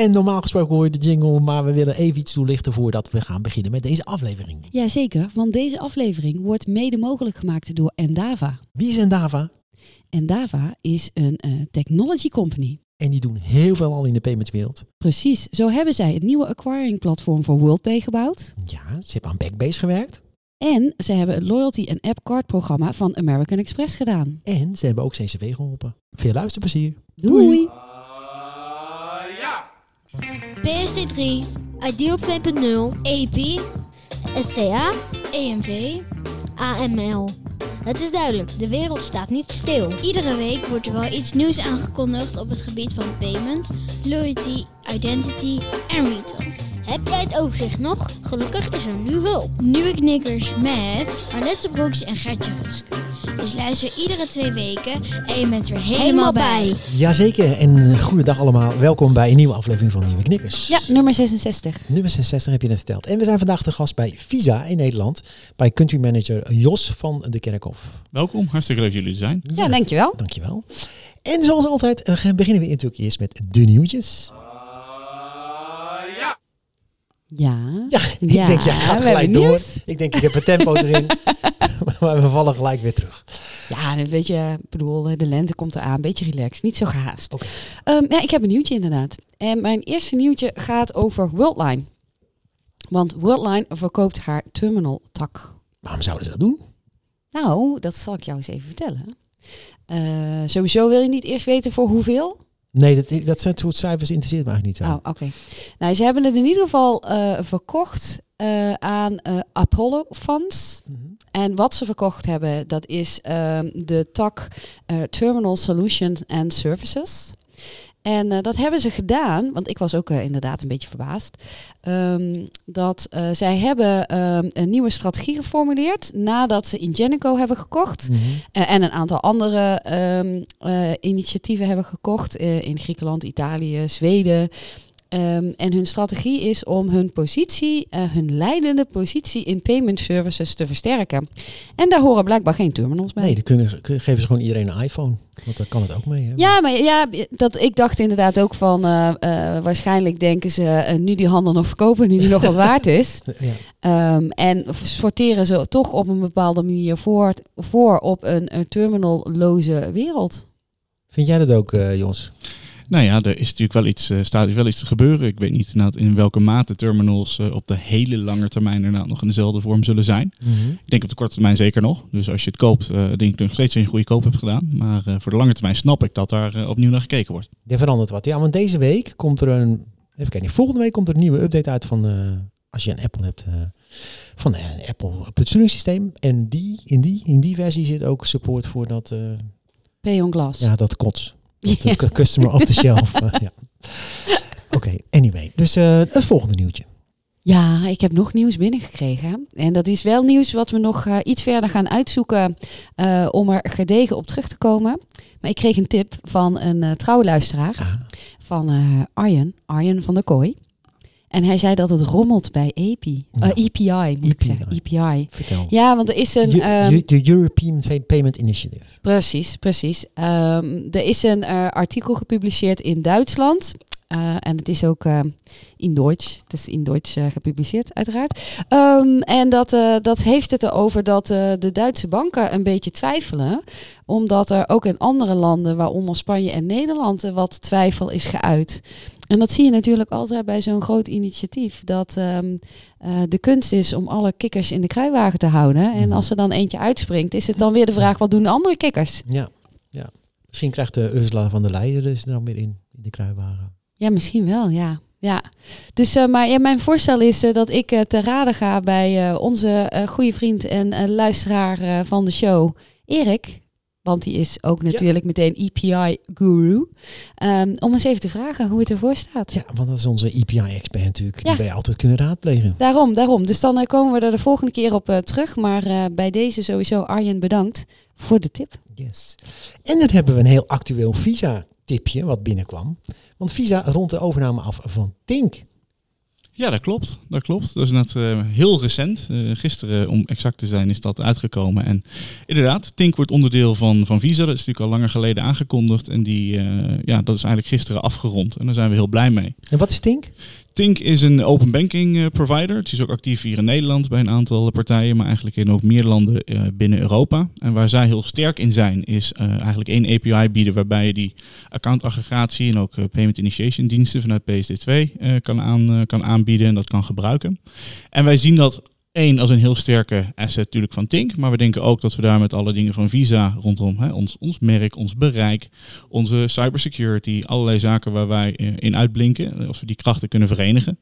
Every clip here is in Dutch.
En normaal gesproken hoor je de jingle, maar we willen even iets toelichten voordat we gaan beginnen met deze aflevering. Jazeker, want deze aflevering wordt mede mogelijk gemaakt door Endava. Wie is Endava? Endava is een eh, technology company. En die doen heel veel al in de paymentswereld. Precies, zo hebben zij het nieuwe acquiring platform voor WorldPay gebouwd. Ja, ze hebben aan Backbase gewerkt. En ze hebben het loyalty en app card programma van American Express gedaan. En ze hebben ook CCW geholpen. Veel luisterplezier. Doei! PSD3, Ideal 2.0, EP, SCA, EMV, AML. Het is duidelijk, de wereld staat niet stil. Iedere week wordt er wel iets nieuws aangekondigd op het gebied van payment, loyalty, identity en retail. Heb jij het overzicht nog? Gelukkig is er nu hulp. Nieuwe knikkers met Arlette Broeks en Gertje Rusk. Dus luister iedere twee weken en je bent er helemaal bij. Jazeker. En uh, goedendag allemaal. Welkom bij een nieuwe aflevering van Nieuwe Knikkers. Ja, nummer 66. Nummer 66 heb je net verteld. En we zijn vandaag te gast bij Visa in Nederland. Bij country manager Jos van de Kerkhof. Welkom, hartstikke leuk jullie te zijn. Ja, dankjewel. Dankjewel. En zoals altijd uh, beginnen we natuurlijk eerst met de nieuwtjes. Ja. Ja, ik Ja, denk, jij gaat gelijk door. nieuws. Ik denk, ik heb een tempo erin. maar we vallen gelijk weer terug. Ja, een beetje, ik bedoel, de lente komt eraan. Een beetje relaxed, niet zo gehaast. Oké. Ehm, ja, ik heb een nieuwtje inderdaad. En mijn eerste nieuwtje gaat over Worldline. Want Worldline verkoopt haar terminal tak. Waarom zouden ze dat doen? Nou, dat zal ik jou eens even vertellen. Eh, sowieso wil je niet eerst weten voor hoeveel? Nee, dat, dat zijn soort cijfers interesseert me eigenlijk niet zo. Oh, oké. Nou, ze hebben het in ieder geval eh, verkocht eh, aan eh, Apollo Funds. Mhm. En wat ze verkocht hebben, dat is ehm, de tak Terminal Solutions and Services. En eh, dat hebben ze gedaan, want ik was ook eh, inderdaad een beetje verbaasd. ehm, dat eh, zij hebben ehm, een nieuwe strategie geformuleerd nadat ze Ingenico hebben gekocht. Mhm. En een aantal andere ehm, eh, initiatieven hebben gekocht in Griekenland, Italië, Zweden. Ehm, en hun strategie is om hun positie, eh, hun leidende positie in payment services te versterken. En daar horen blijkbaar geen terminals bij. Nee, dan kunnen, kun- geven ze gewoon iedereen een iPhone. Want daar kan het ook mee. Hè? Ja, maar ja, dat, ik dacht inderdaad ook van, eh, eh, waarschijnlijk denken ze nu die handel nog verkopen, nu die nog wat waard is. Ja. Ehm, en sorteren ze toch op een bepaalde manier voor, voor op een, een terminalloze wereld. Vind jij dat ook, Jos? Nou ja, er is natuurlijk wel iets, eh, staat wel iets te gebeuren. Ik weet niet inderdaad in welke mate terminals eh, op de hele lange termijn inderdaad nog in dezelfde vorm zullen zijn. Ik denk op de korte termijn zeker nog. Dus als je het koopt, eh, denk ik nog steeds een goede koop hebt gedaan. Maar eh, voor de lange termijn snap ik dat daar opnieuw naar gekeken wordt. Er verandert wat. Ja, want deze week komt er een... Even kijken. Volgende week komt er een nieuwe update uit van... eh, als je een Apple hebt... eh, van een Apple besturingssysteem. En die, in, die, in die versie zit ook support voor dat... eh, glass. ja, dat kots. Ja. eh, customer off the shelf. eh, ja. Oké, anyway. Dus eh, het volgende nieuwtje. Ja, ik heb nog nieuws binnengekregen. En dat is wel nieuws wat we nog iets verder gaan uitzoeken om er gedegen op terug te komen. Maar ik kreeg een tip van een eh, trouwe luisteraar, Ah, van Arjen, Arjen van der Kooi. En hij zei dat het rommelt bij API. Eh. EPI, moet ik EPI. zeggen. EPI. vertel. Ja, want er is een... Ehm, de European Pay- Payment Initiative. Precies, precies. Ehm, er is een eh, artikel gepubliceerd in Duitsland. Eh, en het is ook eh, in Duits. Het is in Duits eh, gepubliceerd, uiteraard. Ehm, en dat, dat heeft het erover dat de Duitse banken een beetje twijfelen. Omdat er ook in andere landen, waaronder Spanje en Nederland, wat twijfel is geuit. En dat zie je natuurlijk altijd bij zo'n groot initiatief. Dat ehm, eh, de kunst is om alle kikkers in de kruiwagen te houden. En Mhm. als er dan eentje uitspringt, is het dan weer de vraag: wat doen de andere kikkers? Ja, ja. Misschien krijgt de Ursula van der Leyen dus er dan weer in, in de kruiwagen. Ja, misschien wel, ja. ja. Dus, eh, maar ja, mijn voorstel is eh, dat ik eh, te raden ga bij onze goede vriend en luisteraar van de show, Erik. Want die is ook natuurlijk meteen EPI-guru. Ehm, om eens even te vragen hoe het ervoor staat. Ja, want dat is onze EPI-expert natuurlijk. Ja. Die wij altijd kunnen raadplegen. Daarom, daarom. Dus dan komen we er de volgende keer op terug. Maar bij deze sowieso Arjen bedankt voor de tip. Yes. En dan hebben we een heel actueel Visa-tipje wat binnenkwam. Want Visa rondt de overname af van Tink. Ja, dat klopt. Dat klopt. Dat is net uh, heel recent. Uh, gisteren, om exact te zijn, is dat uitgekomen. En inderdaad, Tink wordt onderdeel van, van Visa. Dat is natuurlijk al langer geleden aangekondigd. En die, uh, ja, dat is eigenlijk gisteren afgerond. En daar zijn we heel blij mee. En wat is Tink? Tink is een open banking uh, provider. Het is ook actief hier in Nederland bij een aantal partijen, maar eigenlijk in ook meer landen uh, binnen Europa. En waar zij heel sterk in zijn, is uh, eigenlijk één API bieden waarbij je die accountaggregatie en ook payment initiation diensten vanuit PSD2 kan, aan, kan aanbieden en dat kan gebruiken. En wij zien dat Eén, als een heel sterke asset natuurlijk van Tink. Maar we denken ook dat we daar met alle dingen van Visa rondom hè, ons, ons merk, ons bereik, onze cybersecurity, allerlei zaken waar wij eh, in uitblinken, als we die krachten kunnen verenigen,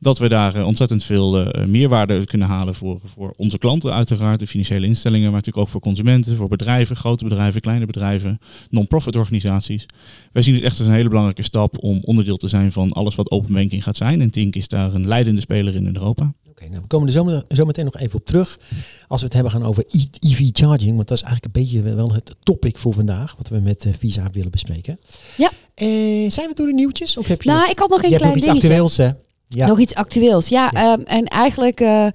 dat we daar eh, ontzettend veel uh, meerwaarde kunnen halen voor, voor onze klanten uiteraard, de financiële instellingen, maar natuurlijk ook voor consumenten, voor bedrijven, grote bedrijven, kleine bedrijven, non-profit organisaties. Wij zien het echt als een hele belangrijke stap om onderdeel te zijn van alles wat open banking gaat zijn. En Tink is daar een leidende speler in in Europa. Oké, nou we komen er zo, zo, meteen nog even op terug. Als we het hebben gaan over EV charging. Want dat is eigenlijk een beetje wel het topic voor vandaag. Wat we met uh, Visa willen bespreken. Ja. Uh, zijn we door de nieuwtjes? Of heb je nou, nog, ik had nog een je klein hebt nog iets dingetje. actueels, hè? Ja. Nog iets actueels, ja. Ja. Um, en eigenlijk uh,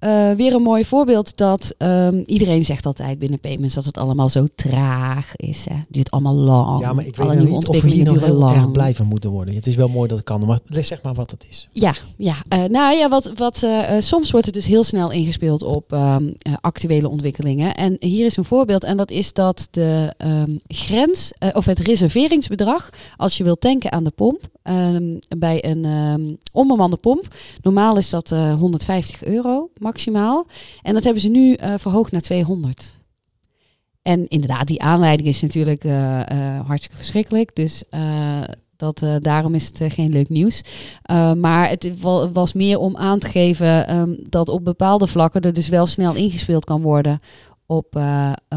uh, weer een mooi voorbeeld dat um, iedereen zegt altijd binnen payments dat het allemaal zo traag is. Hè. Duurt allemaal lang. Ja, maar ik weet nou niet of we hier nog heel lang. erg blij van moeten worden. Het is wel mooi dat het kan, maar zeg maar wat het is. Ja, ja. Uh, nou ja, wat, wat, uh, soms wordt het dus heel snel ingespeeld op um, actuele ontwikkelingen. En hier is een voorbeeld en dat is dat de um, grens of het reserveringsbedrag als je wilt tanken aan de pomp bij een onbemande pomp. Normaal is dat uh, 150 euro maximaal. En dat hebben ze nu uh, verhoogd naar 200. En inderdaad, die aanleiding is natuurlijk uh, hartstikke verschrikkelijk. Dus dat, daarom is het geen leuk nieuws. maar het was meer om aan te geven um, dat op bepaalde vlakken er dus wel snel ingespeeld kan worden op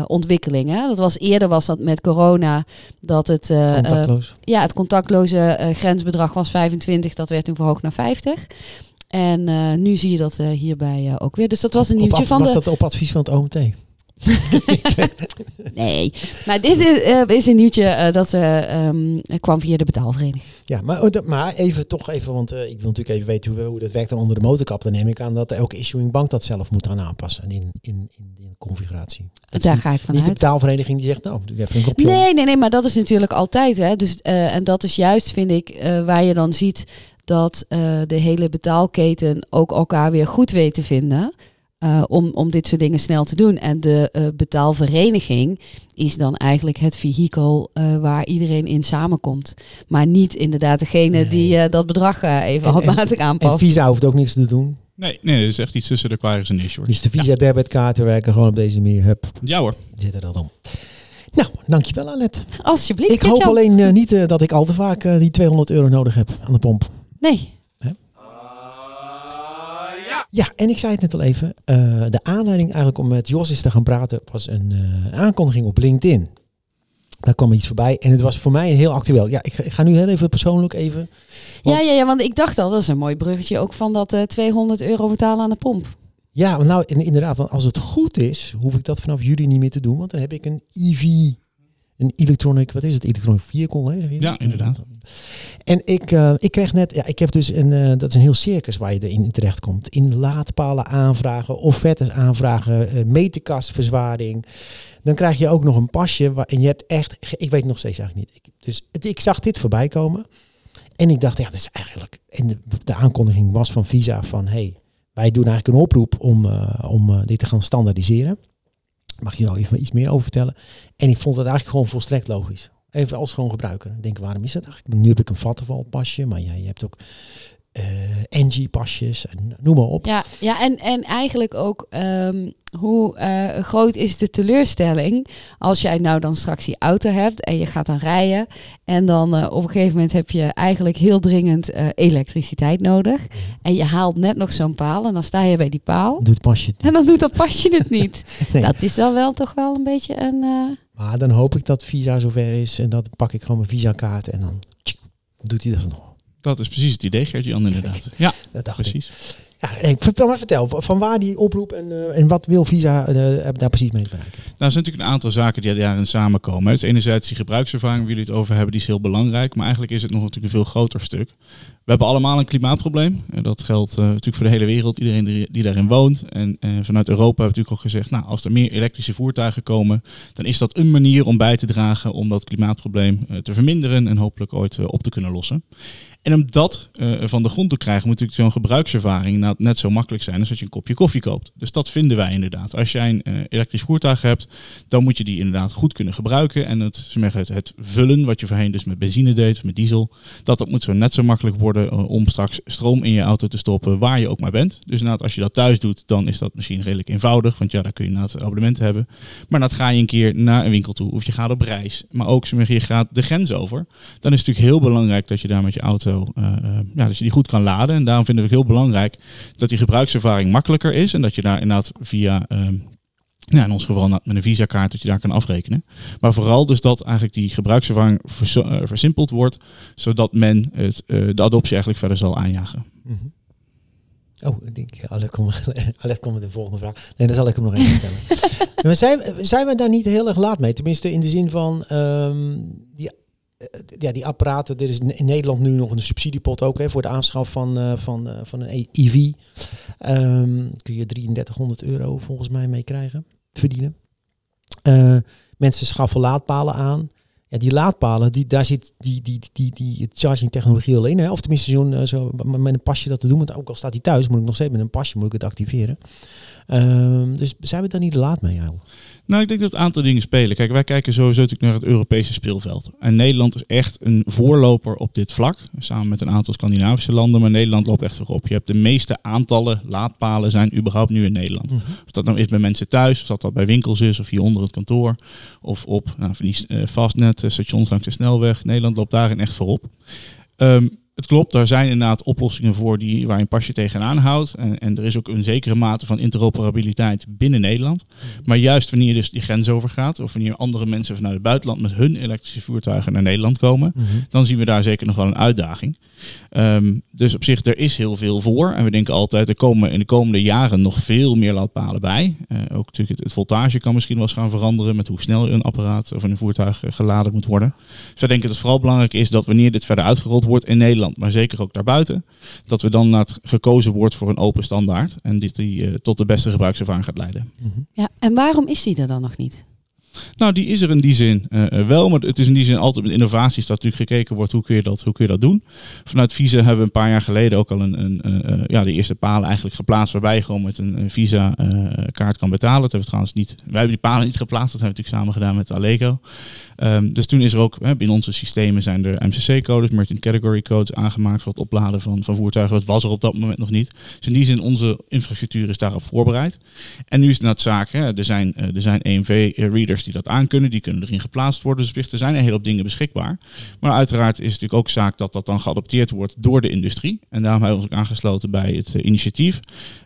ontwikkelingen. Dat was eerder was dat met corona dat het contactloos. ja het contactloze grensbedrag was 25, dat werd toen verhoogd naar 50. En nu zie je dat hierbij ook weer. Dus dat was een nieuwtje van was de. dat op advies van het OMT? nee, maar dit is, is een nieuwtje dat um, kwam via de betaalvereniging. Ja, maar, oh, maar even toch even, want ik wil natuurlijk even weten hoe, hoe dat werkt dan onder de motorkap. Dan neem ik aan dat elke issuing bank dat zelf moet gaan aanpassen in, in, in, in configuratie. Dat Daar ga ik vanuit. Niet de betaalvereniging die zegt, nou, doe even een kopje Nee, nee, nee, maar dat is natuurlijk altijd. Hè. Dus, en dat is juist, vind ik, waar je dan ziet dat uh, de hele betaalketen ook elkaar weer goed weet te vinden. Uh, om, om dit soort dingen snel te doen. En de uh, betaalvereniging is dan eigenlijk het vehikel uh, waar iedereen in samenkomt. Maar niet inderdaad degene nee. die dat bedrag even handmatig aanpast. En Visa hoeft ook niks te doen. Nee, nee, dat is echt iets tussen de acquirers en issuers. Dus de Visa ja. debitkaarten werken gewoon op deze manier. Hup. Ja hoor. Zit er dat om. Nou, dankjewel Annette. Alsjeblieft. Ik hoop alleen uh, niet uh, dat ik al te vaak uh, die 200 euro nodig heb aan de pomp. Nee. Hè? Ja, en ik zei het net al even. Uh, de aanleiding eigenlijk om met Jos eens te gaan praten was een uh, aankondiging op LinkedIn. Daar kwam iets voorbij en het was voor mij heel actueel. Ja, ik, ik ga nu heel even persoonlijk even. Want... Ja, ja, ja, want ik dacht al, dat is een mooi bruggetje ook van dat uh, 200 euro betalen aan de pomp. Ja, nou inderdaad, want als het goed is, hoef ik dat vanaf juli niet meer te doen, want dan heb ik een EV, een electronic, wat is het, electronic vehicle? Hè? Ja, inderdaad. En ik, uh, ik kreeg net, ja, ik heb dus een, uh, dat is een heel circus waar je erin terecht komt. In laadpalen aanvragen, offertes aanvragen, uh, meterkastverzwaring. Dan krijg je ook nog een pasje waar, en je hebt echt, ik weet nog steeds eigenlijk niet. Ik, dus het, ik zag dit voorbij komen en ik dacht, ja, dat is eigenlijk, en de, de aankondiging was van Visa van, hey, wij doen eigenlijk een oproep om, om dit te gaan standaardiseren. Mag je daar even iets meer over vertellen? En ik vond het eigenlijk gewoon volstrekt logisch. Even als gewoon gebruiker. Ik denk, waarom is dat eigenlijk? Nu heb ik een Vattenfall pasje, maar ja, je hebt ook uh, NG pasjes, en noem maar op. Ja, ja en, en eigenlijk ook um, hoe uh, groot is de teleurstelling als jij nou dan straks die auto hebt en je gaat dan rijden en dan uh, op een gegeven moment heb je eigenlijk heel dringend elektriciteit nodig Mhm. en je haalt net nog zo'n paal en dan sta je bij die paal Doet pasje het en dan doet dat pasje het niet. Nee. Dat is dan wel toch wel een beetje een... Maar dan hoop ik dat Visa zover is en dat pak ik gewoon mijn Visa-kaart en dan tsk, doet hij dat nog. Dat is precies het idee, Gert-Jan, inderdaad. Ja, Dat dacht precies. ik. Ja, eh, vertel maar vertel, van waar die oproep en, eh, en wat wil Visa eh, daar precies mee bereiken? Nou, er zijn natuurlijk een aantal zaken die daarin samenkomen. Enerzijds die gebruikservaring waar jullie het over hebben, die is heel belangrijk. Maar eigenlijk is het nog natuurlijk een veel groter stuk. We hebben allemaal een klimaatprobleem. Dat geldt uh, natuurlijk voor de hele wereld, iedereen die, daarin woont. En vanuit Europa hebben we natuurlijk ook gezegd, nou, als er meer elektrische voertuigen komen, dan is dat een manier om bij te dragen om dat klimaatprobleem te verminderen en hopelijk ooit op te kunnen lossen. En om dat van de grond te krijgen, moet natuurlijk zo'n gebruikservaring nou, net zo makkelijk zijn als dat je een kopje koffie koopt. Dus dat vinden wij inderdaad. Als jij een uh, elektrisch voertuig hebt, dan moet je die inderdaad goed kunnen gebruiken. En het, het, het vullen, wat je voorheen dus met benzine deed met diesel, dat, dat moet zo net zo makkelijk worden uh, om straks stroom in je auto te stoppen waar je ook maar bent. Dus inderdaad, als je dat thuis doet, dan is dat misschien redelijk eenvoudig, want ja, daar kun je inderdaad abonnement hebben. Maar dan ga je een keer naar een winkel toe of je gaat op reis, maar ook je gaat de grens over. Dan is het natuurlijk heel belangrijk dat je daar met je auto uh, ja, dat je die goed kan laden. En daarom vinden we het heel belangrijk dat die gebruikservaring makkelijker is. En dat je daar inderdaad via, ja, in ons geval met een visa-kaart, dat je daar kan afrekenen. Maar vooral dus dat eigenlijk die gebruikservaring vers uh, versimpeld wordt, zodat men het, de adoptie eigenlijk verder zal aanjagen. Mm -hmm. Oh, ik denk, Alec komt kom met de volgende vraag. Nee, dan zal ik hem nog even stellen. maar zijn, zijn we daar niet heel erg laat mee? Tenminste, in de zin van um, die ja, die apparaten, er is in Nederland nu nog een subsidiepot ook hè, voor de aanschaf van, uh, van, uh, van een EV. Um, kun je 3300 euro volgens mij mee krijgen, verdienen. Mensen schaffen laadpalen aan. Ja, die laadpalen, die, daar zit die, die, die, die charging technologie al in. Hè? Of tenminste zo'n, zo, met een pasje dat te doen. Want ook al staat hij thuis, moet ik nog steeds met een pasje moet ik het activeren. Um, dus zijn we daar niet laat mee eigenlijk? Nou, ik denk dat een aantal dingen spelen. Kijk, wij kijken sowieso natuurlijk naar het Europese speelveld. En Nederland is echt een voorloper op dit vlak. Samen met een aantal Scandinavische landen. Maar Nederland loopt echt voorop. Je hebt de meeste aantallen laadpalen zijn überhaupt nu in Nederland. Mm -hmm. Of dat nou is bij mensen thuis, of dat dat bij winkels is, of hier onder het kantoor. Of op nou, van die uh, fastnet stations langs de snelweg. Nederland loopt daarin echt voorop. Um, het klopt, daar zijn inderdaad oplossingen voor die, waar je een pasje tegenaan houdt. En, en er is ook een zekere mate van interoperabiliteit binnen Nederland. Maar juist wanneer je dus die grens overgaat, of wanneer andere mensen vanuit het buitenland met hun elektrische voertuigen naar Nederland komen, Mhm. dan zien we daar zeker nog wel een uitdaging. Um, dus op zich, er is heel veel voor. En we denken altijd, er komen in de komende jaren nog veel meer laadpalen bij. Uh, ook natuurlijk het, het, voltage kan misschien wel eens gaan veranderen met hoe snel een apparaat of een voertuig uh, geladen moet worden. Dus wij denken dat het vooral belangrijk is dat wanneer dit verder uitgerold wordt in Nederland, maar zeker ook daarbuiten, dat we dan naar het gekozen wordt voor een open standaard. En dit die uh, tot de beste gebruikservaring gaat leiden. Mhm. Ja, en waarom is die er dan nog niet? Nou, die is er in die zin uh, wel, maar het is in die zin altijd met innovaties dat natuurlijk gekeken wordt hoe kun je dat, hoe kun je dat doen. Vanuit Visa hebben we een paar jaar geleden ook al een, een uh, ja, de eerste palen eigenlijk geplaatst waarbij je gewoon met een, Visa kaart kan betalen. Dat hebben we trouwens niet, wij hebben die palen niet geplaatst, dat hebben we natuurlijk samen gedaan met Allego. Um, dus toen is er ook, binnen onze systemen zijn er MCC-codes, Merchant Category Codes aangemaakt voor het opladen van, van voertuigen. Dat was er op dat moment nog niet. Dus in die zin, onze infrastructuur is daarop voorbereid. En nu is het naar het zaak, er zijn, er zijn EMV-readers die dat aankunnen, die kunnen erin geplaatst worden. Dus er zijn een hele hoop dingen beschikbaar. Maar uiteraard is het natuurlijk ook zaak dat dat dan geadopteerd wordt door de industrie. En daarom hebben we ons ook aangesloten bij het uh, initiatief.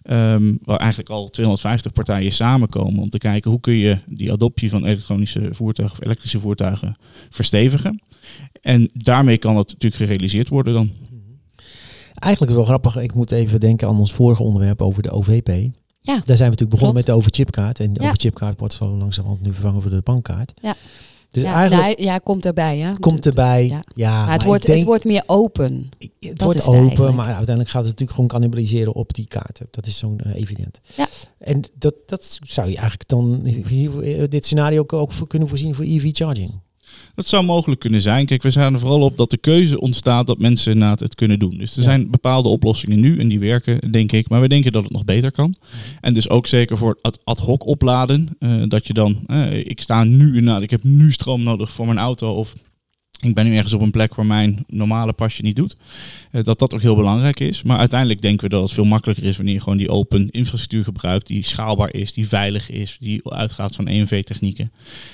Um, waar eigenlijk al 250 partijen samenkomen om te kijken hoe kun je die adoptie van elektronische voertuigen of elektrische voertuigen verstevigen. En daarmee kan het natuurlijk gerealiseerd worden dan. Eigenlijk wel grappig, ik moet even denken aan ons vorige onderwerp over de OVP. Ja, Daar zijn we natuurlijk begonnen klopt. met de overchipkaart. En de Ja. overchipkaart wordt zo langzamerhand nu vervangen voor de bankkaart. Ja. Dus ja, eigenlijk nou, ja, komt erbij. Hè? komt erbij. Ja. Ja, Maar het, wordt, denk- het wordt meer open. het dat wordt open, eigenlijk. maar uiteindelijk gaat het natuurlijk gewoon cannibaliseren op die kaarten. Dat is zo'n eh, evident. Ja. En dat, dat zou je eigenlijk dan hier, eh, dit scenario ook, ook voor kunnen voorzien voor EV charging. Dat zou mogelijk kunnen zijn. Kijk, we zijn er vooral op dat de keuze ontstaat dat mensen inderdaad het kunnen doen. Dus er Ja. zijn bepaalde oplossingen nu en die werken, denk ik. Maar we denken dat het nog beter kan. En dus ook zeker voor het ad hoc opladen. eh, dat je dan, eh, ik sta nu inderdaad, ik heb nu stroom nodig voor mijn auto. Of ik ben nu ergens op een plek waar mijn normale pasje niet doet. Eh, dat dat ook heel belangrijk is. Maar uiteindelijk denken we dat het veel makkelijker is wanneer je gewoon die open infrastructuur gebruikt. Die schaalbaar is, die veilig is, die uitgaat van EMV-technieken.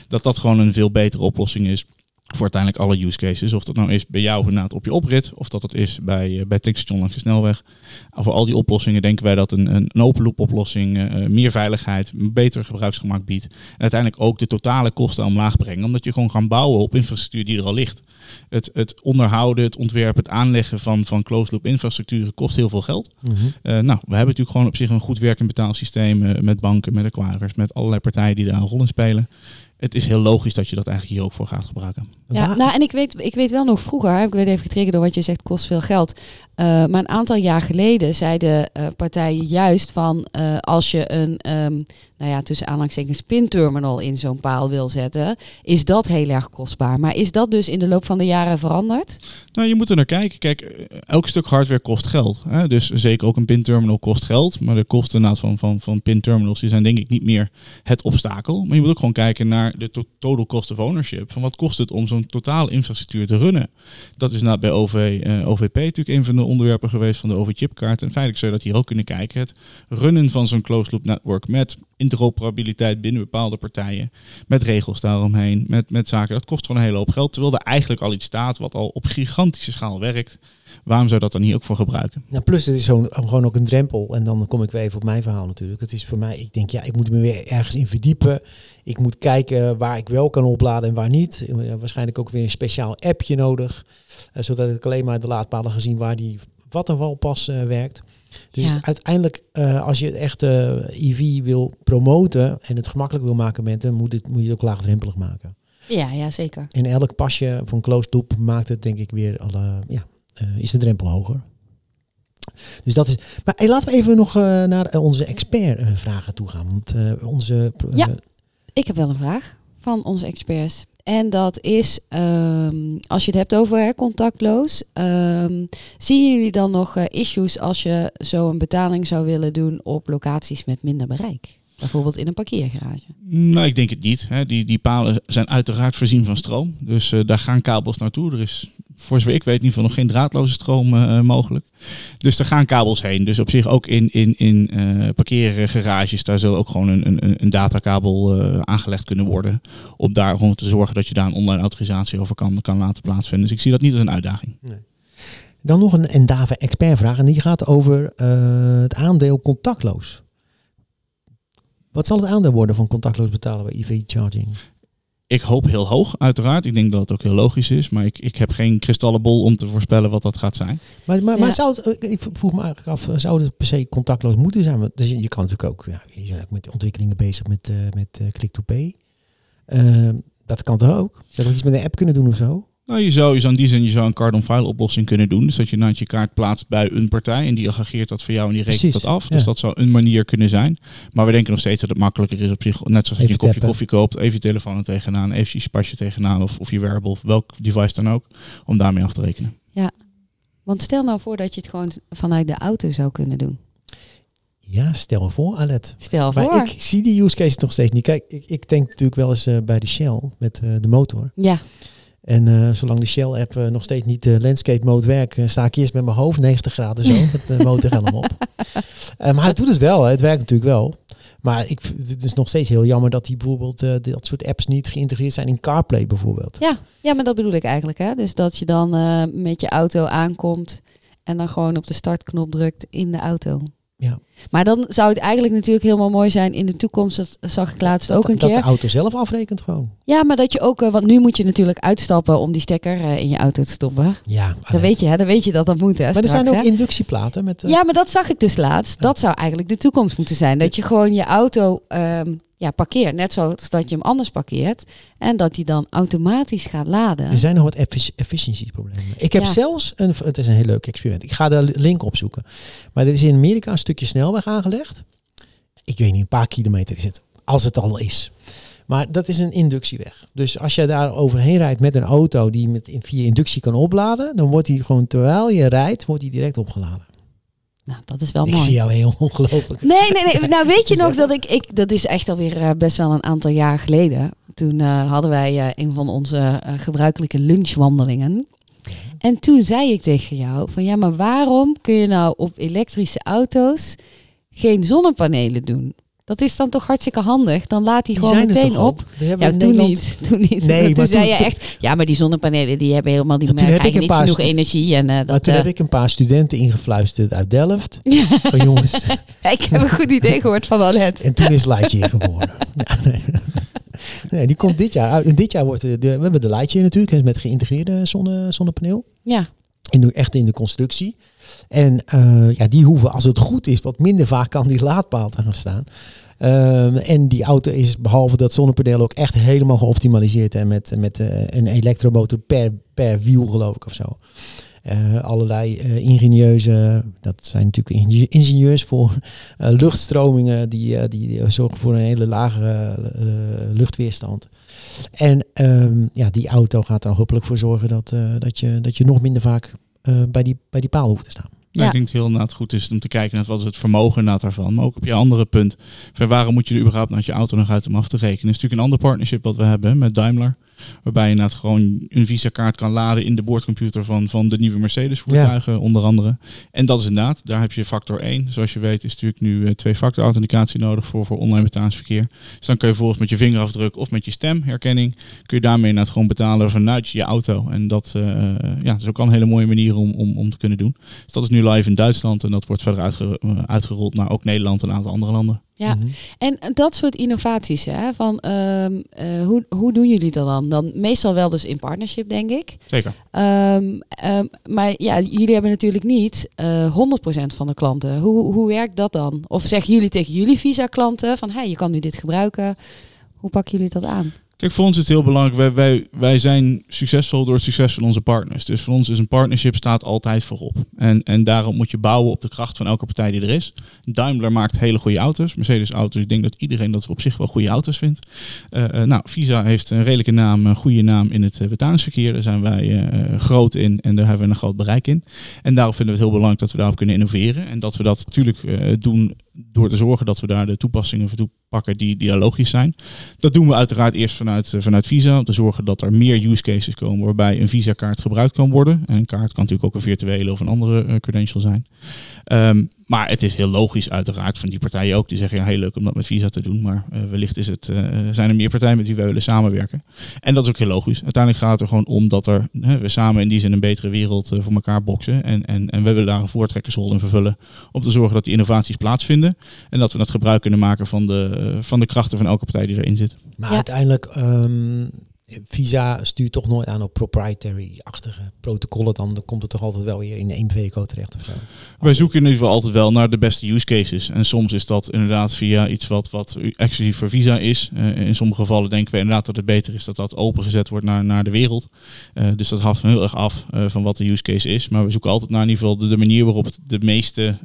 Dat dat gewoon een veel betere oplossing is. Voor uiteindelijk alle use cases. Of dat nou is bij jou inderdaad op je oprit, of dat het is bij, uh, bij tankstation langs de snelweg. Voor al die oplossingen denken wij dat een, een open loop oplossing uh, meer veiligheid, beter gebruiksgemak biedt. En uiteindelijk ook de totale kosten omlaag brengen, omdat je gewoon gaan bouwen op infrastructuur die er al ligt. Het, het onderhouden, het ontwerpen, het aanleggen van, van closed loop infrastructuren kost heel veel geld. Mm -hmm. uh, nou, we hebben natuurlijk gewoon op zich een goed werkend betaalsysteem met banken, met acquirers, met allerlei partijen die daar een rol in spelen het is heel logisch dat je dat eigenlijk hier ook voor gaat gebruiken. Ja, nou en ik weet, ik weet wel nog vroeger, ik weet even getriggerd door wat je zegt, kost veel geld. Uh, maar een aantal jaar geleden zeiden uh, partijen juist van uh, als je een, um, nou ja, tussen aanhalingstekens pinterminal in zo'n paal wil zetten, is dat heel erg kostbaar. Maar is dat dus in de loop van de jaren veranderd? Nou, je moet er naar kijken. Kijk, elk stuk hardware kost geld. Hè? Dus zeker ook een pinterminal kost geld. Maar de kosten van, van, van pinterminals die zijn denk ik niet meer het obstakel. Maar je moet ook gewoon kijken naar de to total cost of ownership. Van wat kost het om zo'n totale infrastructuur te runnen? Dat is nou bij OV, OVP natuurlijk een van de onderwerpen geweest van de OV-chipkaart. En feitelijk zou je dat hier ook kunnen kijken. Het runnen van zo'n closed loop network met interoperabiliteit binnen bepaalde partijen. Met regels daaromheen, met, met zaken. Dat kost gewoon een hele hoop geld. Terwijl er eigenlijk al iets staat wat al op gigantische schaal werkt. Waarom zou dat dan hier ook voor gebruiken? Ja, plus het is zo, gewoon ook een drempel. En dan kom ik weer even op mijn verhaal natuurlijk. Het is voor mij, ik denk ja, ik moet me weer ergens in verdiepen. Ik moet kijken waar ik wel kan opladen en waar niet. Waarschijnlijk ook weer een speciaal appje nodig. Uh, zodat ik alleen maar de laadpalen gezien waar die Vattenfall pas uh, werkt. Dus ja. uiteindelijk, uh, als je echt uh, EV wil promoten en het gemakkelijk wil maken met dan moet, het, moet je het ook laagdrempelig maken. Ja, ja, zeker. En elk pasje van closed loop maakt het denk ik weer alle, ja, is de drempel hoger. Dus dat is. Maar hey, laten we even nog uh, naar onze expertvragen toe gaan. Want uh, onze. ja, ik heb wel een vraag van onze experts. En dat is, um, als je het hebt over hè, contactloos, um, zien jullie dan nog uh, issues als je zo een betaling zou willen doen op locaties met minder bereik? Bijvoorbeeld in een parkeergarage? Nou, ik denk het niet. Hè. Die, die palen zijn uiteraard voorzien van stroom. Dus uh, daar gaan kabels naartoe. Er is, voor zover ik weet, in ieder geval nog geen draadloze stroom uh, mogelijk. Dus er gaan kabels heen. Dus op zich ook in, in, in uh, parkeergarages, daar zal ook gewoon een, een, een datakabel aangelegd kunnen worden. Om daar gewoon te zorgen dat je daar een online autorisatie over kan, kan laten plaatsvinden. Dus ik zie dat niet als een uitdaging. Nee. Dan nog een Endava expertvraag. En die gaat over het aandeel contactloos. Wat zal het aandeel worden van contactloos betalen bij EV-charging? Ik hoop heel hoog, uiteraard. Ik denk dat het ook heel logisch is. Maar ik, ik heb geen kristallenbol om te voorspellen wat dat gaat zijn. Maar, maar, ja. maar zou het, ik vroeg me eigenlijk af, zou het per se contactloos moeten zijn? Want dus je kan natuurlijk ook, ja, je bent ook met ontwikkelingen bezig met, uh, met uh, Click-to-Pay. Uh, dat kan toch ook? Zou je iets met een app kunnen doen of zo? Nou, je zou, je zou in die zin je zou een card-on-file oplossing kunnen doen. Dus dat je naast je kaart plaatst bij een partij en die aggregeert dat voor jou en die rekent Precies, dat af. Dus ja. dat zou een manier kunnen zijn. Maar we denken nog steeds dat het makkelijker is op zich. Net zoals dat je een kopje tappen. koffie koopt, even je telefoon er tegenaan, even je pasje tegenaan of, of je wearable of welk device dan ook. Om daarmee af te rekenen. Ja, want stel nou voor dat je het gewoon vanuit de auto zou kunnen doen. Ja, stel voor, Alet. Stel maar voor. ik zie die use case nog steeds niet. Kijk, ik, ik denk natuurlijk wel eens uh, bij de Shell met uh, de motor. Ja. En uh, zolang de Shell-app uh, nog steeds niet de landscape mode werkt, sta ik eerst met mijn hoofd 90 graden zo, met mijn motorhelm op. maar het doet het wel, hè. het werkt natuurlijk wel. Maar ik, het is nog steeds heel jammer dat die bijvoorbeeld dat soort apps niet geïntegreerd zijn in CarPlay bijvoorbeeld. Ja, ja maar dat bedoel ik eigenlijk. Hè? Dus dat je dan met je auto aankomt en dan gewoon op de startknop drukt in de auto. Ja. Maar dan zou het eigenlijk natuurlijk helemaal mooi zijn in de toekomst. Dat zag ik laatst ook een dat keer. Dat de auto zelf afrekent gewoon. Ja, maar dat je ook, uh, want nu moet je natuurlijk uitstappen om die stekker uh, in je auto te stoppen. Ja, dan weet je, hè, dan weet je dat dat moet. Hè, maar straks, er zijn ook hè? inductieplaten met. Uh... Ja, maar dat zag ik dus laatst. Dat zou eigenlijk de toekomst moeten zijn. Dat je gewoon je auto um, ja, parkeert, net zoals dat je hem anders parkeert. En dat hij dan automatisch gaat laden. Er zijn nog wat effic efficiëntieproblemen. Ik heb Ja. zelfs, een, het is een heel leuk experiment. Ik ga de link opzoeken. Maar er is in Amerika een stukje snelweg aangelegd. Ik weet niet, een paar kilometer is het. Als het al is. Maar dat is een inductieweg. Dus als je daar overheen rijdt met een auto die met, via inductie kan opladen, dan wordt die gewoon terwijl je rijdt, wordt die direct opgeladen. Nou, dat is wel ik mooi. zie jou heel ongelooflijk. Nee, nee, nee. Nou, weet je nog dat ik, ik... Dat is echt alweer uh, best wel een aantal jaar geleden. Toen uh, hadden wij uh, een van onze gebruikelijke lunchwandelingen. En toen zei ik tegen jou van... Ja, maar waarom kun je nou op elektrische auto's geen zonnepanelen doen? Dat is dan toch hartstikke handig. Dan laat hij Die gewoon meteen op. Ja, toen Nederland- niet. Toen niet. Nee, toen maar zei toen- je echt, ja, maar die zonnepanelen die hebben helemaal, toen merken heb niet genoeg energie. En, eh, Maar dat, toen eh, heb ik een paar studenten ingefluisterd uit Delft. ja, Van jongens, ik heb een goed idee gehoord van Alet. en toen is Lightyear geboren. Ja, nee. nee, die komt dit jaar uit. En dit jaar wordt de- we hebben de Lightyear natuurlijk met geïntegreerde zonne, zonnepaneel. Ja, In de, echt in de constructie. En eh, ja, die hoeven, als het goed is, wat minder vaak aan die laadpaal te gaan staan. Ehm, en die auto is, behalve dat zonnepaneel, ook echt helemaal geoptimaliseerd. En met, met eh, een elektromotor per, per wiel, geloof ik, of zo. Eh, allerlei eh, ingenieuze, dat zijn natuurlijk inge- ingenieurs voor eh, luchtstromingen die, eh, die zorgen voor een hele lage eh, luchtweerstand. En ehm, ja, die auto gaat er hopelijk voor zorgen dat, eh, dat, je, dat je nog minder vaak eh, bij, die, bij die paal hoeft te staan. Ja, Ja. Ik denk dat het heel inderdaad goed is om te kijken naar wat is het vermogen inderdaad daarvan. Maar ook op je andere punt. Waarom moet je er überhaupt naar je auto nog uit om af te rekenen? Het is natuurlijk een ander partnership wat we hebben met Daimler. Waarbij je inderdaad gewoon een Visa-kaart kan laden in de boordcomputer van, van de nieuwe Mercedes-voertuigen, onder andere. En dat is inderdaad, daar heb je factor 1. Zoals je weet is natuurlijk nu eh, twee-factor authenticatie nodig voor, voor online betalingsverkeer. Dus dan kun je volgens met je vingerafdruk of met je stemherkenning, kun je daarmee inderdaad gewoon betalen vanuit je auto. En dat, eh, ja, dat is ook al een hele mooie manier om, om, om te kunnen doen. Dus dat is nu live in Duitsland en dat wordt verder uitge- eh, uitgerold naar ook Nederland en een aantal andere landen. Ja. Mhm. En dat soort innovaties, hè, van, ehm, eh, hoe, hoe doen jullie dat dan? dan? Meestal wel dus in partnership, denk ik. Zeker. Ehm, ehm, maar ja, jullie hebben natuurlijk niet eh 100% van de klanten. Hoe, hoe werkt dat dan? Of zeggen jullie tegen jullie Visa-klanten van, hey, je kan nu dit gebruiken. Hoe pakken jullie dat aan? Kijk, voor ons is het heel belangrijk. Wij, wij, wij zijn succesvol door het succes van onze partners. Dus voor ons is een partnership staat altijd voorop. En, en daarom moet je bouwen op de kracht van elke partij die er is. Daimler maakt hele goede auto's. Mercedes auto's. Ik denk dat iedereen dat op zich wel goede auto's vindt. Eh, eh, nou, Visa heeft een redelijke naam, een goede naam in het eh, betalingsverkeer. Daar zijn wij groot in en daar hebben we een groot bereik in. En daarom vinden we het heel belangrijk dat we daarop kunnen innoveren. En dat we dat natuurlijk doen door te zorgen dat we daar de toepassingen voor toepakken die, die daar logisch zijn. Dat doen we uiteraard eerst vanuit, eh, vanuit Visa. Om te zorgen dat er meer use cases komen waarbij een Visa-kaart gebruikt kan worden. En een kaart kan natuurlijk ook een virtuele of een andere eh, credential zijn. Ehm, maar het is heel logisch uiteraard van die partijen ook. Die zeggen ja, heel leuk om dat met Visa te doen. Maar eh, wellicht is het, zijn er meer partijen met wie wij willen samenwerken. En dat is ook heel logisch. Uiteindelijk gaat het er gewoon om dat er, hè, we samen in die zin een betere wereld voor elkaar boksen. En, en, en we willen daar een voortrekkersrol in vervullen. Om te zorgen dat die innovaties plaatsvinden. En dat we dat gebruik kunnen maken van de, van de krachten van elke partij die erin zit. Maar Ja. uiteindelijk, ehm, Visa stuurt toch nooit aan op proprietary-achtige protocollen. Dan, komt het toch altijd wel weer in één VCO terecht of zo. Wij zoeken in ieder geval altijd wel naar de beste use cases. En soms is dat inderdaad via iets wat, wat exclusief voor Visa is. Eh, in sommige gevallen denken we inderdaad dat het beter is dat dat opengezet wordt naar, naar de wereld. Eh, dus dat hangt heel erg af eh, van wat de use case is. Maar we zoeken altijd naar in ieder geval de, manier waarop het de meeste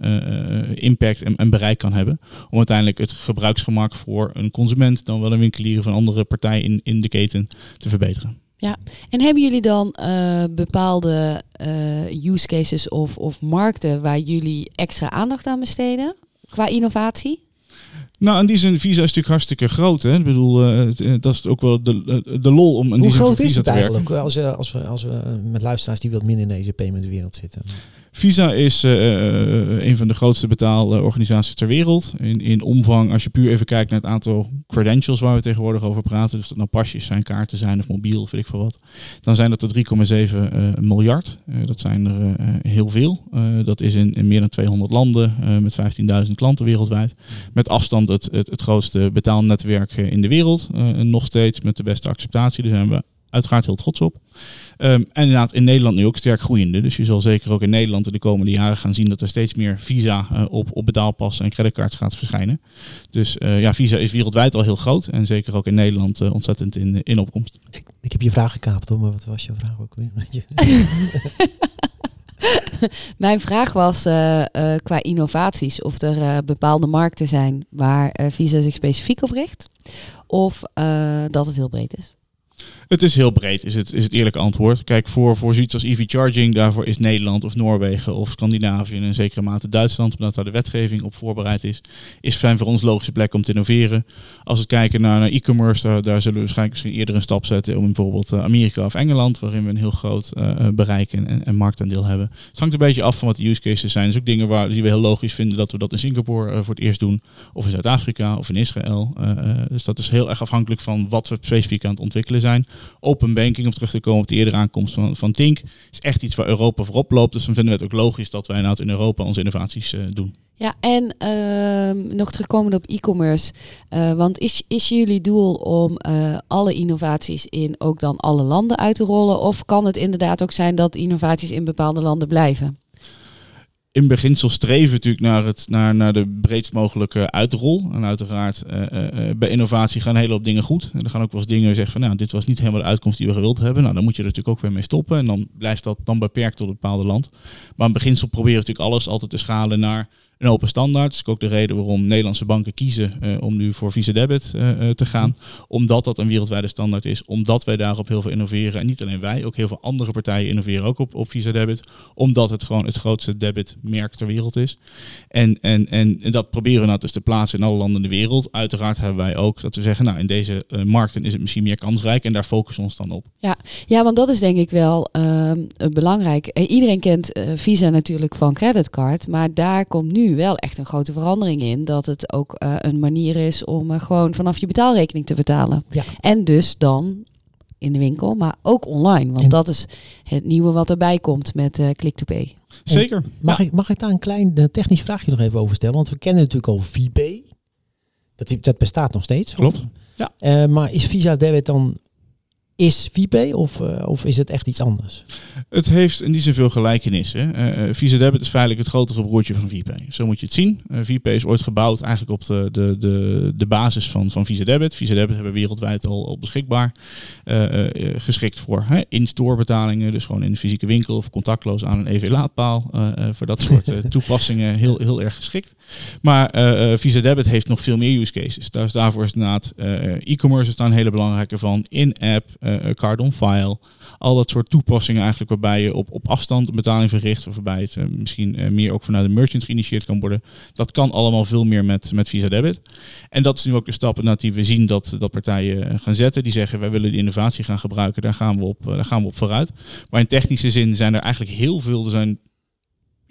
impact en, bereik kan hebben. Om uiteindelijk het gebruiksgemak voor een consument, dan wel een winkelier of een andere partij in, in de keten te verbeteren. En hebben jullie dan eh, bepaalde eh, use cases of, of markten waar jullie extra aandacht aan besteden qua innovatie? Nou, in die zin, Visa is natuurlijk hartstikke groot. Hè? Ik bedoel, eh, dat is ook wel de, de lol om in die Hoe groot is Visa het eigenlijk als, als, we, als we met luisteraars die wat minder in deze paymentwereld zitten? Visa is eh, eh, een van de grootste betaalorganisaties ter wereld. In, in omvang, als je puur even kijkt naar het aantal credentials waar we tegenwoordig over praten, dus dat nou pasjes zijn, kaarten zijn of mobiel of weet ik veel wat, dan zijn dat er 3,7 eh, miljard. Eh, dat zijn er eh, heel veel. Eh, dat is in, in meer dan 200 landen eh, met 15.000 klanten wereldwijd. Met afstand het, het, het grootste betaalnetwerk eh, in de wereld. Eh, en nog steeds met de beste acceptatie. Daar zijn we uiteraard heel trots op. Ehm, en inderdaad in Nederland nu ook sterk groeiende. Dus je zal zeker ook in Nederland in de komende jaren gaan zien dat er steeds meer Visa eh, op, op betaalpassen en creditcards gaat verschijnen. Dus eh, ja, Visa is wereldwijd al heel groot. En zeker ook in Nederland eh, ontzettend in, in opkomst. Ik, ik heb je vraag gekaapt hoor, maar wat was je vraag ook weer? Mijn vraag was eh, eh, qua innovaties of er eh, bepaalde markten zijn waar eh, Visa zich specifiek op richt of eh, dat het heel breed is. Het is heel breed, is het, is het eerlijke antwoord. Kijk, voor, voor zoiets als EV charging, daarvoor is Nederland of Noorwegen of Scandinavië en in zekere mate Duitsland, omdat daar de wetgeving op voorbereid is, is fijn voor ons logische plek om te innoveren. Als we kijken naar, e-commerce, daar, zullen we waarschijnlijk misschien eerder een stap zetten om bijvoorbeeld eh, Amerika of Engeland, waarin we een heel groot uh, bereik en, en, marktaandeel hebben. Het hangt een beetje af van wat de use cases zijn. Zijn ook dingen waar, die we heel logisch vinden dat we dat in Singapore voor het eerst doen, of in Zuid-Afrika of in Israël. dus dat is heel erg afhankelijk van wat we specifiek aan het ontwikkelen zijn. Open banking, om terug te komen op de eerdere aankomst van, van Tink, is echt iets waar Europa voorop loopt. Dus dan vinden we het ook logisch dat wij nou in Europa onze innovaties uh, doen. Ja, en uh, nog terugkomend op e-commerce. Uh, want is, is jullie doel om uh, alle innovaties in ook dan alle landen uit te rollen? Of kan het inderdaad ook zijn dat innovaties in bepaalde landen blijven? In beginsel streven natuurlijk naar, het, naar, naar de breedst mogelijke uitrol. En uiteraard uh, uh, bij innovatie gaan een hele hoop dingen goed. En er gaan ook wel eens dingen zeggen van nou, dit was niet helemaal de uitkomst die we gewild hebben. Nou, dan moet je er natuurlijk ook weer mee stoppen. En dan blijft dat dan beperkt tot een bepaalde land. Maar in beginsel proberen we natuurlijk alles altijd te schalen naar een open standaard. Dat is ook de reden waarom Nederlandse banken kiezen uh, om nu voor Visa Debit uh, uh, te gaan. Omdat dat een wereldwijde standaard is. Omdat wij daarop heel veel innoveren. En niet alleen wij, ook heel veel andere partijen innoveren ook op, op Visa Debit. Omdat het gewoon het grootste debitmerk ter wereld is. En, en, en, en dat proberen we nou dus te plaatsen in alle landen in de wereld. Uiteraard hebben wij ook dat we zeggen, nou in deze markten is het misschien meer kansrijk. En daar focussen we ons dan op. Ja, ja want dat is denk ik wel ehm, belangrijk. Iedereen kent Visa natuurlijk van creditcard. Maar daar komt nu wel echt een grote verandering in. Dat het ook uh, een manier is om uh, gewoon vanaf je betaalrekening te betalen. Ja. En dus dan in de winkel, maar ook online. Want En- dat is het nieuwe wat erbij komt met eh Click-to-Pay. Zeker. Mag, ik, mag ik daar een klein eh, technisch vraagje nog even over stellen? Want we kennen natuurlijk al VPay. Dat, dat bestaat nog steeds. Klopt. Ja. Eh, maar is Visa Debit dan... Is VPay of, eh, of is het echt iets anders? Het heeft in die zin veel gelijkenissen. Eh, eh, Visa Debit is feitelijk het grotere broertje van VPay. Zo moet je het zien. Eh VPay is ooit gebouwd eigenlijk op de, de, de, de basis van, van Visa Debit. Visa Debit hebben we wereldwijd al, al beschikbaar. Geschikt voor in-store betalingen. Dus gewoon in de fysieke winkel of contactloos aan een EV-laadpaal. Voor dat soort toepassingen heel, heel erg geschikt. Maar Visa Debit heeft nog veel meer use cases. Daar is, daarvoor is inderdaad e-commerce is daar een hele belangrijke van. In-app, card on file. Al dat soort toepassingen eigenlijk waarbij je op, op afstand betaling verricht. Of waarbij het eh, misschien eh, meer ook vanuit de merchant geïnitieerd kan worden. Dat kan allemaal veel meer met, met Visa Debit. En dat is nu ook de stap die we zien dat, dat partijen eh, gaan zetten. Die zeggen wij willen die innovatie gaan gebruiken. Daar gaan we op, eh, daar gaan we op vooruit. Maar in technische zin zijn er eigenlijk heel veel. Er zijn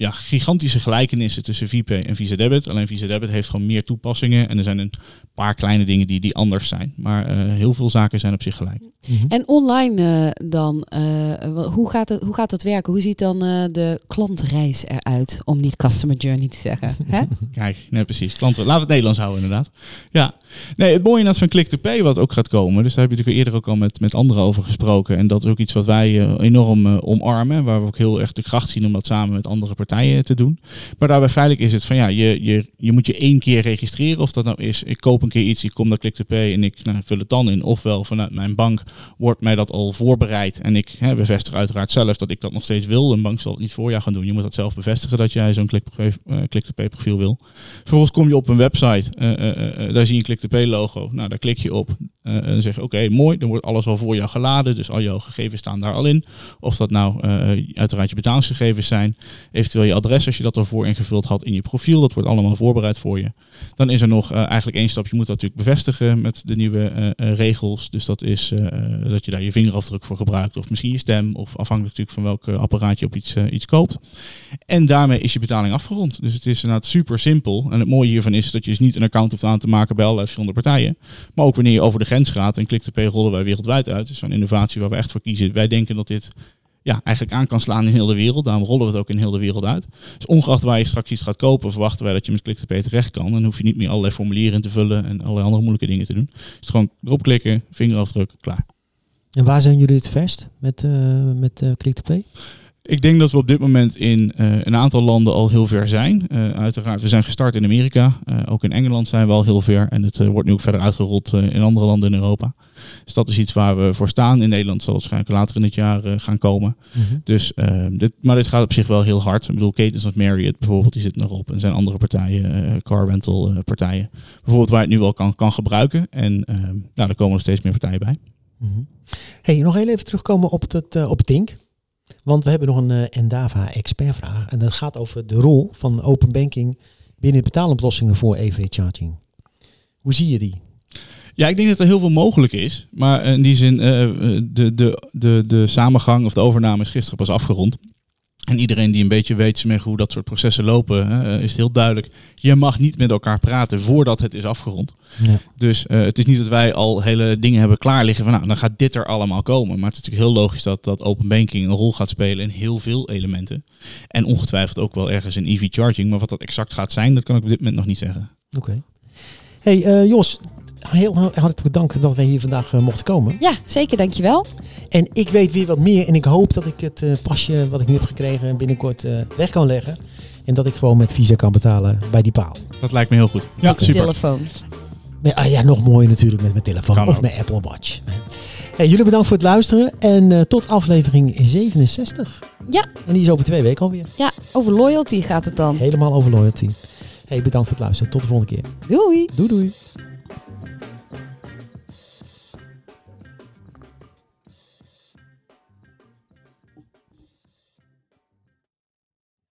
ja, gigantische gelijkenissen tussen VPay en Visa Debit. Alleen Visa Debit heeft gewoon meer toepassingen. En er zijn een paar kleine dingen die, die anders zijn. Maar eh, heel veel zaken zijn op zich gelijk. Mhm. En online eh, dan, eh, hoe, gaat het, hoe gaat dat werken? Hoe ziet dan eh, de klantreis eruit? Om niet customer journey te zeggen. Hè? Kijk, nee, precies. Klanten, laten we het Nederlands houden inderdaad. Ja, nee, het mooie inderdaad van Click-to-Pay wat ook gaat komen. Dus daar heb je natuurlijk eerder ook al met, met anderen over gesproken. En dat is ook iets wat wij eh, enorm eh, omarmen. Waar we ook heel erg de kracht zien om dat samen met andere partijen te doen. Maar daarbij feitelijk is het van ja, je, je, je moet je één keer registreren. Of dat nou is, ik koop een keer iets, ik kom naar Click-to-Pay en ik nou, vul het dan in. Ofwel vanuit mijn bank wordt mij dat al voorbereid. En ik hè, bevestig uiteraard zelf dat ik dat nog steeds wil. Een bank zal het niet voor jou gaan doen. Je moet dat zelf bevestigen dat jij zo'n Click- eh, Click-to-Pay profiel wil. Vervolgens kom je op een website, eh, eh, eh, daar zie je een Click-to-Pay logo. Nou, daar klik je op en dan zeg je oké, mooi, dan wordt alles al voor jou geladen. Dus al jouw gegevens staan daar al in. Of dat nou eh, uiteraard je betalingsgegevens zijn, eventueel je adres als je dat ervoor ingevuld had in je profiel. Dat wordt allemaal voorbereid voor je. Dan is er nog eh, eigenlijk één stap, je moet dat natuurlijk bevestigen met de nieuwe eh, eh, regels. Dus dat is eh, dat je daar je vingerafdruk voor gebruikt of misschien je stem. Of afhankelijk natuurlijk van welk eh, apparaat je op iets, eh, iets koopt. En daarmee is je betaling afgerond. Dus het is inderdaad super simpel. En het mooie hiervan is dat je dus niet een account hoeft aan te maken bij allerlei verschillende partijen. Maar ook wanneer je over de grens gaat en Click-to-Pay rollen wij wereldwijd uit. Dus zo'n innovatie waar we echt voor kiezen. Wij denken dat dit ja, eigenlijk aan kan slaan in heel de wereld. Daarom rollen we het ook in heel de wereld uit. Dus ongeacht waar je straks iets gaat kopen, verwachten wij dat je met Click-to-Pay terecht kan. Dan hoef je niet meer allerlei formulieren in te vullen en allerlei andere moeilijke dingen te doen. Dus gewoon erop klikken, vingerafdruk, klaar. En waar zijn jullie het verst met, eh met Click-to-Pay? Ik denk dat we op dit moment in eh, een aantal landen al heel ver zijn. Eh, uiteraard, we zijn gestart in Amerika. Eh, ook in Engeland zijn we al heel ver. En het wordt nu ook verder uitgerold in andere landen in Europa. Dus dat is iets waar we voor staan. In Nederland zal het waarschijnlijk later in het jaar gaan komen. Dus, eh, dit, maar dit gaat op zich wel heel hard. Ik bedoel, Ketens of Marriott bijvoorbeeld, die zit nog op. En er zijn andere partijen, car rental partijen. Bijvoorbeeld waar je het nu wel kan, kan gebruiken. En eh, nou, daar komen er steeds meer partijen bij. Mhm. Hey, nog heel even terugkomen op het, op Tink. Want we hebben nog een eh, Endava expertvraag. En dat gaat over de rol van open banking binnen betaaloplossingen voor EV-charging. Hoe zie je die? Ja, ik denk dat er heel veel mogelijk is. Maar in die zin, eh, eh, de, de, de, de samengang of de overname is gisteren pas afgerond. En iedereen die een beetje weet hoe dat soort processen lopen, hè, is het heel duidelijk. Je mag niet met elkaar praten voordat het is afgerond. Ja. Dus eh, het is niet dat wij al hele dingen hebben klaar liggen van nou, dan gaat dit er allemaal komen. Maar het is natuurlijk heel logisch dat, dat open banking een rol gaat spelen in heel veel elementen. En ongetwijfeld ook wel ergens in EV charging. Maar wat dat exact gaat zijn, dat kan ik op dit moment nog niet zeggen. Oké. Hey eh, Jos, heel hartelijk bedankt dat wij hier vandaag eh, mochten komen. Ja, zeker, dankjewel. En ik weet weer wat meer en ik hoop dat ik het eh, pasje wat ik nu heb gekregen binnenkort eh, weg kan leggen. En dat ik gewoon met Visa kan betalen bij die paal. Dat lijkt me heel goed. Ja, Met je super. telefoon. Maar, ah, ja, nog mooier natuurlijk met mijn telefoon Kan of ook. mijn Apple Watch. Hey, jullie bedankt voor het luisteren en eh, tot aflevering 67. Ja. En die is over twee weken alweer. Ja, over loyalty gaat het dan. Helemaal over loyalty. Hey, bedankt voor het luisteren. Tot de volgende keer. Doei! Doei doei.